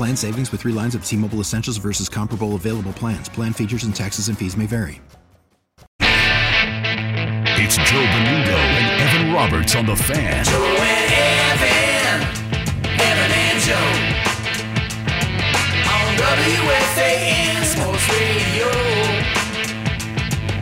Plan savings with three lines of T Mobile Essentials versus comparable available plans. Plan features and taxes and fees may vary. It's Joe Benigno and Evan Roberts on the fan. Joe and Evan, Evan and Joe. On WFAN Sports Radio.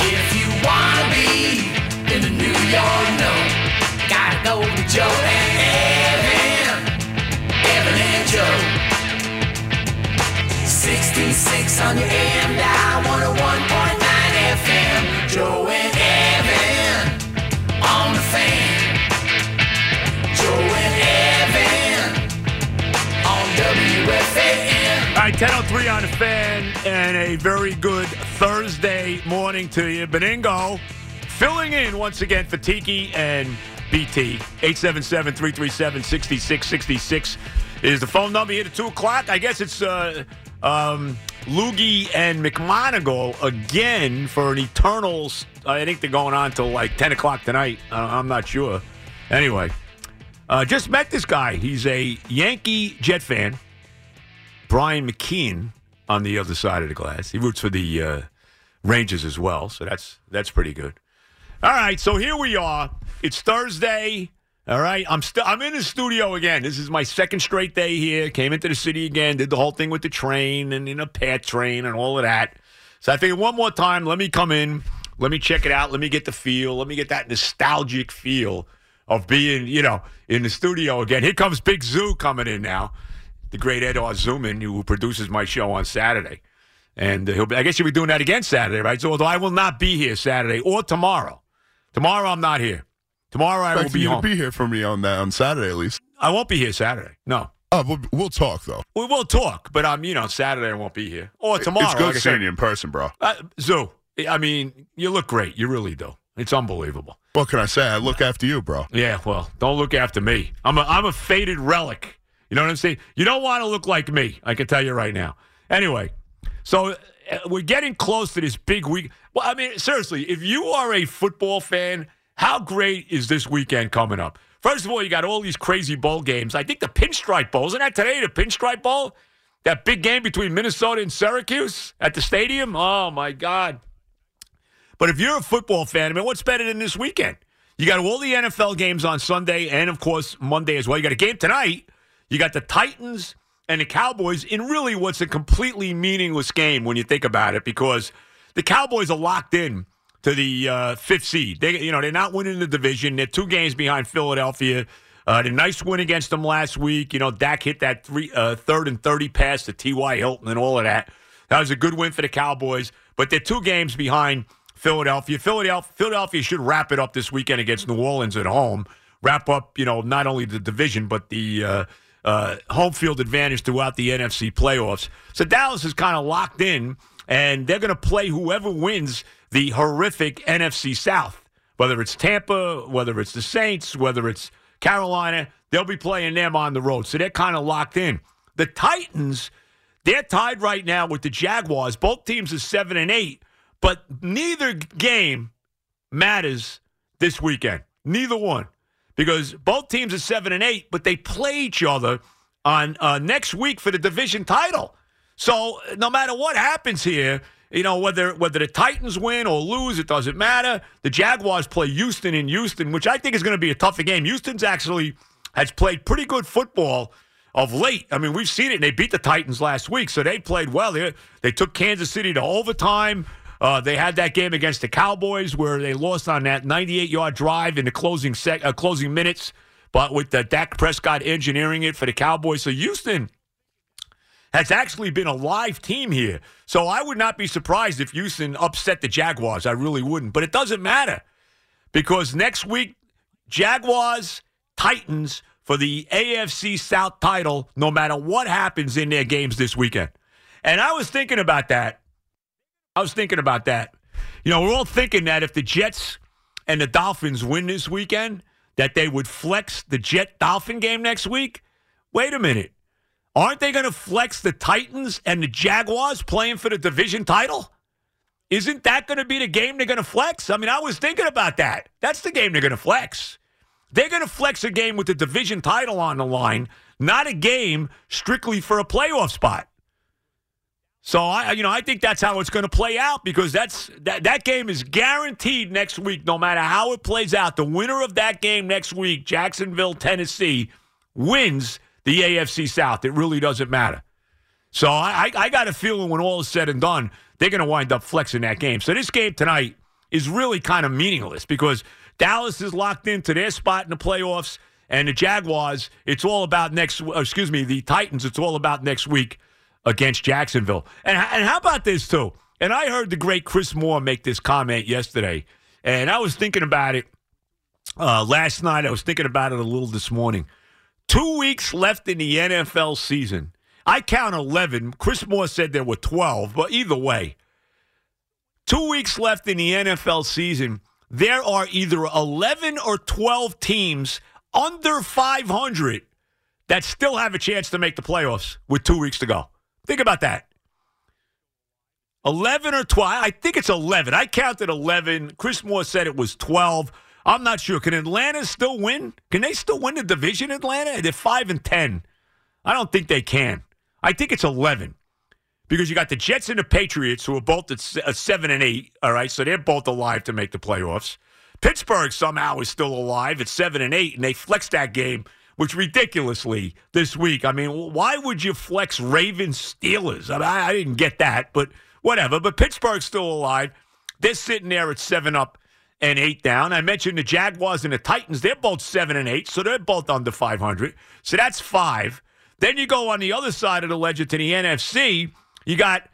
If you want to be in the New York know, gotta go to Joe and Evan, Evan and Joe. 66 on your AM dial, 101.9 FM. Joe and Evan on the fan. Joe and Evan on WFAN. All right, 10.03 on the fan, and a very good Thursday morning to you. Benigno filling in once again for Tiki and BT. 877-337-6666 is the phone number here at 2 o'clock. I guess it's uh, um, Loogie and McMonagle again for an Eternals. I think they're going on till like 10 o'clock tonight. Uh, I'm not sure. Anyway, uh, just met this guy. He's a Yankee Jet fan. Brian McKeon on the other side of the glass. He roots for the uh, Rangers as well, so that's that's pretty good. All right, so here we are. It's Thursday. All right, I'm still I'm in the studio again. This is my second straight day here. Came into the city again, did the whole thing with the train and in a pat train and all of that. So I figured one more time, let me come in, let me check it out, let me get the feel, let me get that nostalgic feel of being, you know, in the studio again. Here comes Big Zoo coming in now the great Edward Zuman, who produces my show on Saturday. And he'll be, I guess he'll be doing that again Saturday, right? So, although I will not be here Saturday or tomorrow. Tomorrow, I'm not here. Tomorrow, I will be you home. to be here for me on that on Saturday at least. I won't be here Saturday. No. Oh, we'll, we'll talk though. We will talk, but um, you know, Saturday I won't be here. Or tomorrow. it's good like seeing you in person, bro. Uh, Zoo, I mean, you look great. You really do. It's unbelievable. What can I say? I look after you, bro. Yeah, well, don't look after me. I'm a I'm a faded relic. You know what I'm saying? You don't want to look like me. I can tell you right now. Anyway, so uh, we're getting close to this big week. Well, I mean, seriously, if you are a football fan, how great is this weekend coming up? First of all, you got all these crazy bowl games. I think the Pinstripe Bowl isn't that today? The Pinstripe Bowl, that big game between Minnesota and Syracuse at the stadium. Oh my God! But if you're a football fan, I mean, what's better than this weekend? You got all the NFL games on Sunday and, of course, Monday as well. You got a game tonight. You got the Titans and the Cowboys in really what's a completely meaningless game when you think about it because the Cowboys are locked in to the uh, fifth seed. They, you know, they're not winning the division. They're two games behind Philadelphia. Uh, the nice win against them last week. You know, Dak hit that three, uh, third and 30 pass to T.Y. Hilton and all of that. That was a good win for the Cowboys, but they're two games behind Philadelphia. Philadelphia, Philadelphia should wrap it up this weekend against New Orleans at home. Wrap up, you know, not only the division but the uh, uh, home field advantage throughout the NFC playoffs. So Dallas is kind of locked in, and they're going to play whoever wins the horrific NFC South. Whether it's Tampa, whether it's the Saints, whether it's Carolina, they'll be playing them on the road. So they're kind of locked in. The Titans, they're tied right now with the Jaguars. Both teams are seven and eight, but neither game matters this weekend. Neither one. Because both teams are seven and eight, but they play each other on uh, next week for the division title. So no matter what happens here, you know whether whether the Titans win or lose, it doesn't matter. The Jaguars play Houston in Houston, which I think is going to be a tougher game. Houston's actually has played pretty good football of late. I mean, we've seen it. And they beat the Titans last week, so they played well. They, they took Kansas City to overtime. Uh, they had that game against the Cowboys where they lost on that 98 yard drive in the closing sec- uh, closing minutes, but with the Dak Prescott engineering it for the Cowboys. So Houston has actually been a live team here. So I would not be surprised if Houston upset the Jaguars. I really wouldn't. But it doesn't matter because next week, Jaguars, Titans for the AFC South title, no matter what happens in their games this weekend. And I was thinking about that. I was thinking about that. You know, we're all thinking that if the Jets and the Dolphins win this weekend, that they would flex the Jet Dolphin game next week. Wait a minute. Aren't they going to flex the Titans and the Jaguars playing for the division title? Isn't that going to be the game they're going to flex? I mean, I was thinking about that. That's the game they're going to flex. They're going to flex a game with the division title on the line, not a game strictly for a playoff spot. So I, you know, I think that's how it's going to play out because that's that that game is guaranteed next week, no matter how it plays out. The winner of that game next week, Jacksonville, Tennessee, wins the AFC South. It really doesn't matter. So I, I, got a feeling when all is said and done, they're going to wind up flexing that game. So this game tonight is really kind of meaningless because Dallas is locked into their spot in the playoffs, and the Jaguars, it's all about next. Excuse me, the Titans, it's all about next week against Jacksonville. And, and how about this, too? And I heard the great Chris Moore make this comment yesterday, and I was thinking about it uh, last night. I was thinking about it a little this morning. Two weeks left in the NFL season. I count 11. Chris Moore said there were 12, but either way, two weeks left in the NFL season. There are either 11 or 12 teams under 500 that still have a chance to make the playoffs with two weeks to go. Think about that. 11 or 12. I think it's 11. I counted 11. Chris Moore said it was 12. I'm not sure. Can Atlanta still win? Can they still win the division, Atlanta? They're 5 and 10. I don't think they can. I think it's 11 because you got the Jets and the Patriots who are both at uh, 7 and 8. All right. So they're both alive to make the playoffs. Pittsburgh somehow is still alive at 7 and 8, and they flexed that game which ridiculously this week. I mean, why would you flex Ravens Steelers? I, mean, I, I didn't get that, but whatever. But Pittsburgh's still alive. They're sitting there at seven up and eight down. I mentioned the Jaguars and the Titans. They're both seven and eight, so they're both under 500. So that's five. Then you go on the other side of the ledger to the NFC. You got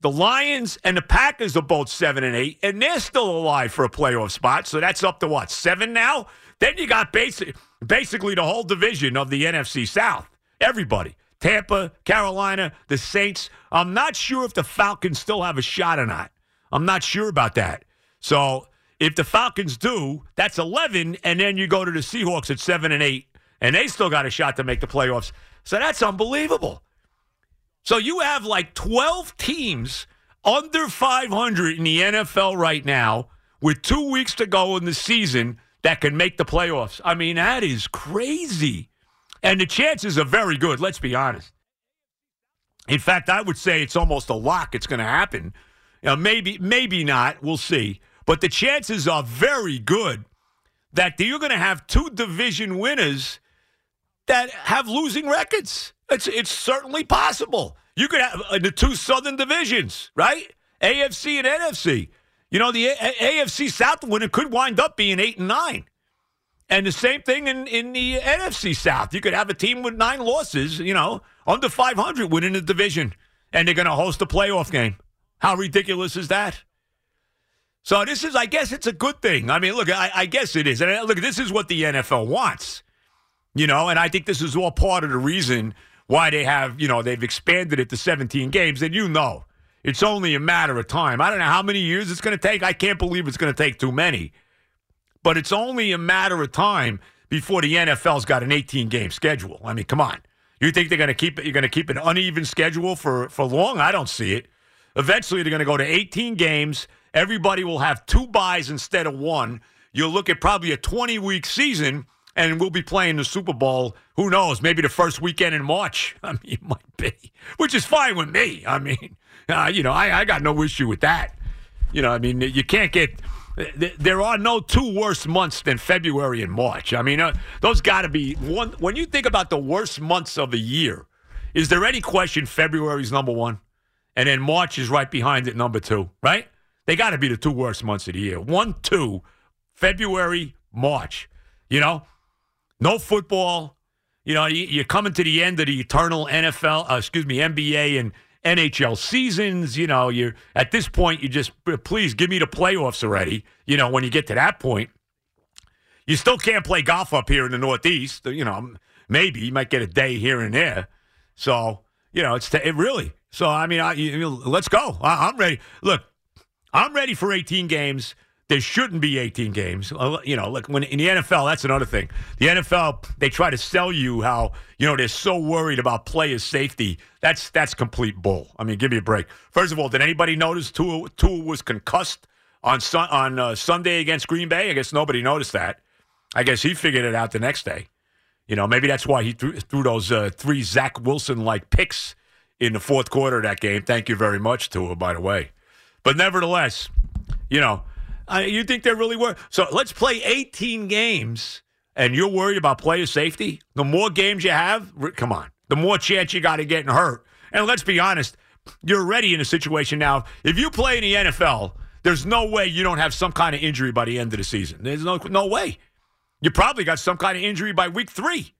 the Lions and the Packers are both seven and eight, and they're still alive for a playoff spot. So that's up to what seven now. Then you got basic, basically the whole division of the NFC South. Everybody. Tampa, Carolina, the Saints. I'm not sure if the Falcons still have a shot or not. I'm not sure about that. So if the Falcons do, that's 11, and then you go to the Seahawks at 7 and 8, and they still got a shot to make the playoffs. So that's unbelievable. So you have like 12 teams under 500 in the NFL right now with two weeks to go in the season that can make the playoffs. I mean, that is crazy. And the chances are very good, let's be honest. In fact, I would say it's almost a lock it's going to happen. Maybe, maybe not. We'll see. But the chances are very good that you're going to have two division winners that have losing records. It's it's certainly possible. You could have uh, the two Southern divisions, right? AFC and NFC. You know, the A- AFC South winner could wind up being eight and nine. And the same thing in, in the NFC South. You could have a team with nine losses, you know, under 500 winning the division, and they're going to host a playoff game. How ridiculous is that? So this is, I guess, it's a good thing. I mean, look, I, I guess it is. And uh, look, this is what the NFL wants, you know, and I think this is all part of the reason why they have, you know, they've expanded it to 17 games. And you know, it's only a matter of time. I don't know how many years it's going to take. I can't believe it's going to take too many. But it's only a matter of time before the NFL's got an 18 game schedule. I mean, come on. You think they're going to keep it? You're going to keep an uneven schedule for for long? I don't see it. Eventually, they're going to go to 18 games. Everybody will have two byes instead of one. You'll look at probably a 20 week season, and we'll be playing the Super Bowl. Who knows? Maybe the first weekend in March. I mean, it might be, which is fine with me. I mean, uh, you know, I, I got no issue with that. You know, I mean, you can't get. There are no two worse months than February and March. I mean, uh, those got to be one. When you think about the worst months of the year, is there any question February's number one, and then March is right behind it, number two? Right? They got to be the two worst months of the year. One, two, February, March. You know, no football. You know, you- you're coming to the end of the eternal NFL, uh, excuse me, NBA and NHL seasons. You know, you're at this point, you just please give me the playoffs already. You know, when you get to that point, you still can't play golf up here in the Northeast. You know, maybe you might get a day here and there. So you know, it's it really. So I mean, I, you- let's go. I, I'm ready. Look, I'm ready for 18 games. There shouldn't be 18 games. Uh, You know, like when in the NFL, that's another thing. The NFL, they try to sell you how you know they're so worried about players' safety. That's that's complete bull. I mean, give me a break. First of all, did anybody notice Tua, Tua was concussed on on uh, Sunday against Green Bay? I guess nobody noticed that. I guess he figured it out the next day. You know, maybe that's why he threw, threw those uh, three Zach Wilson like picks in the fourth quarter of that game. Thank you very much him, by the way. But nevertheless, you know, I, you think they're really worried. So let's play 18 games, and you're worried about player safety. The more games you have, come on, the more chance you got of getting hurt. And let's be honest, you're already in a situation now. If you play in the NFL, there's no way you don't have some kind of injury by the end of the season. There's no no way. You probably got some kind of injury by week three.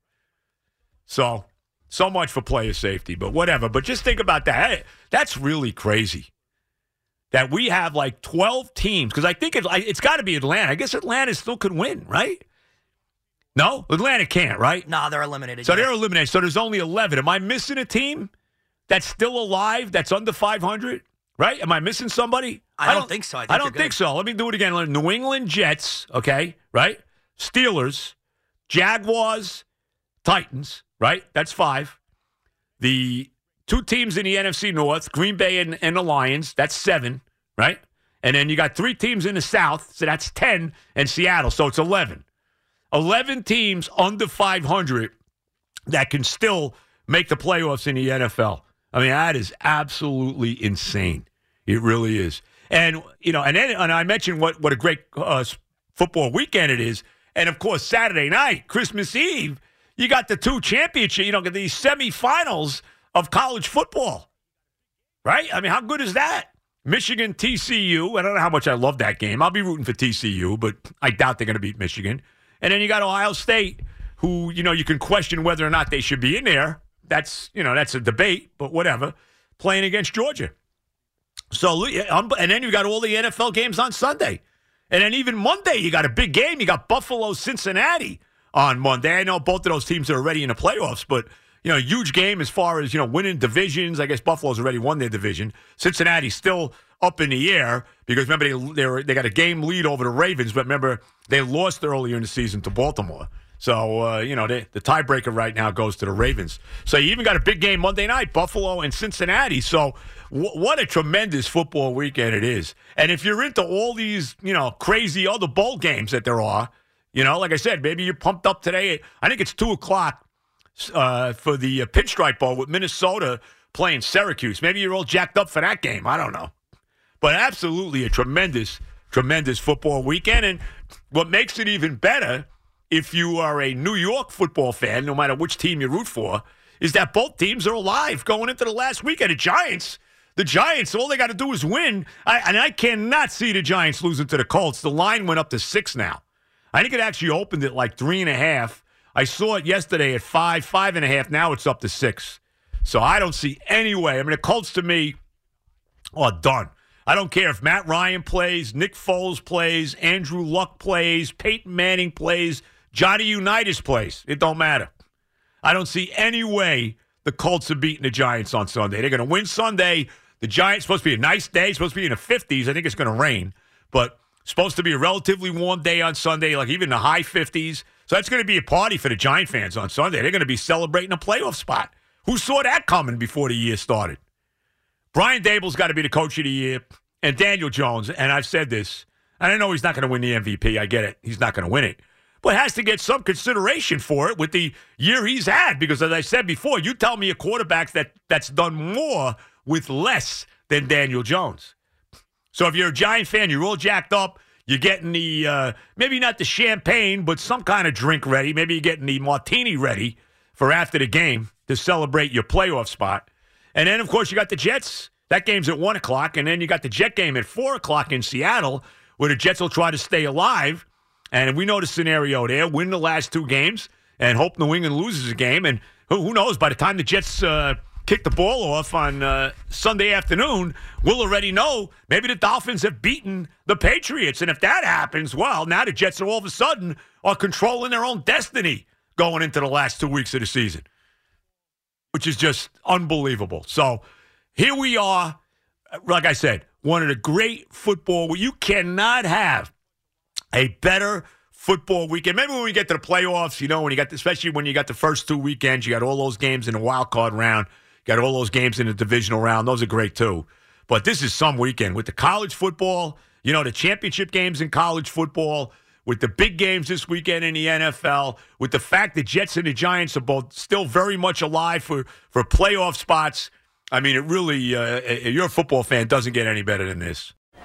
So, so much for player safety, but whatever. But just think about that. Hey, That's really crazy that we have like 12 teams because I think it, it's got to be Atlanta. I guess Atlanta still could win, right? No, Atlanta can't, right? Nah, they're eliminated. So yeah. they're eliminated. So there's only 11. Am I missing a team that's still alive that's under 500? Right? Am I missing somebody? I don't think so. I think I don't think so. Let me do it again. New England Jets, okay? Right? Steelers, Jaguars, Titans, right? That's five. The two teams in the NFC North, Green Bay and, and the Lions, that's seven, right? And then you got three teams in the South, so that's 10, and Seattle, so it's 11. 11 teams under 500 that can still make the playoffs in the NFL. I mean, that is absolutely insane. It really is. And, you know, and then and I mentioned what, what a great uh, football weekend it is. And, of course, Saturday night, Christmas Eve, you got the two championship, you know, these semifinals of college football. Right? I mean, how good is that? Michigan, TCU. I don't know how much I love that game. I'll be rooting for TCU, but I doubt they're going to beat Michigan. And then you got Ohio State, who, you know, you can question whether or not they should be in there. That's, you know, that's a debate, but whatever. Playing against Georgia. So, um, and then you got all the NFL games on Sunday. And then even Monday, you got a big game. You got Buffalo, Cincinnati on Monday. I know both of those teams are already in the playoffs, but, you know, huge game as far as, you know, winning divisions. I guess Buffalo's already won their division. Cincinnati's still up in the air because remember, they, they, were, they got a game lead over the Ravens, but remember, they lost earlier in the season to Baltimore. So, uh, you know, they, the tiebreaker right now goes to the Ravens. So you even got a big game Monday night, Buffalo and Cincinnati. So w- what a tremendous football weekend it is. And if you're into all these, you know, crazy other bowl games that there are, you know, like I said, maybe you're pumped up today. I think it's 2 o'clock uh, for the uh, Pinstripe Bowl with Minnesota playing Syracuse. Maybe you're all jacked up for that game. I don't know. But absolutely a tremendous, tremendous football weekend. And what makes it even better, if you are a New York football fan, no matter which team you root for, is that both teams are alive going into the last weekend. The Giants, the Giants, all they got to do is win. I, and I cannot see the Giants losing to the Colts. The line went up to six now. I think it actually opened at like three and a half. I saw it yesterday at five, five and a half. Now it's up to six. So I don't see any way. I mean, the Colts to me are done. I don't care if Matt Ryan plays, Nick Foles plays, Andrew Luck plays, Peyton Manning plays, Johnny Unitas plays. It don't matter. I don't see any way the Colts are beating the Giants on Sunday. They're going to win Sunday. The Giants supposed to be a nice day, supposed to be in the 50s. I think it's going to rain, but supposed to be a relatively warm day on Sunday, like even the high 50s. So that's going to be a party for the Giant fans on Sunday. They're going to be celebrating a playoff spot. Who saw that coming before the year started? Brian Daboll's got to be the coach of the year, and Daniel Jones. And I've said this, and I know he's not going to win the MVP. I get it. He's not going to win it. But has to get some consideration for it with the year he's had. Because as I said before, you tell me a quarterback that, that's done more with less than Daniel Jones. So if you're a Giant fan, you're all jacked up. You're getting the uh, maybe not the champagne, but some kind of drink ready. Maybe you're getting the martini ready for after the game to celebrate your playoff spot. And then, of course, you got the Jets. That game's at 1 o'clock. And then you got the Jet game at 4 o'clock in Seattle, where the Jets will try to stay alive. And we know the scenario there win the last two games and hope New England loses a game. And who, who knows, by the time the Jets uh, kick the ball off on uh, Sunday afternoon, we'll already know maybe the Dolphins have beaten the Patriots. And if that happens, well, now the Jets are all of a sudden are controlling their own destiny going into the last two weeks of the season, which is just unbelievable. So here we are. Like I said, one of the great football. You cannot have a better football weekend. Maybe when we get to the playoffs, you know, when you got, especially when you got the first two weekends, you got all those games in the wild card round, got all those games in the divisional round. Those are great too. But this is some weekend with the college football, you know, the championship games in college football, with the big games this weekend in the NFL, with the fact that Jets and the Giants are both still very much alive for, for playoff spots. I mean, it really, uh, you're a football fan, doesn't get any better than this.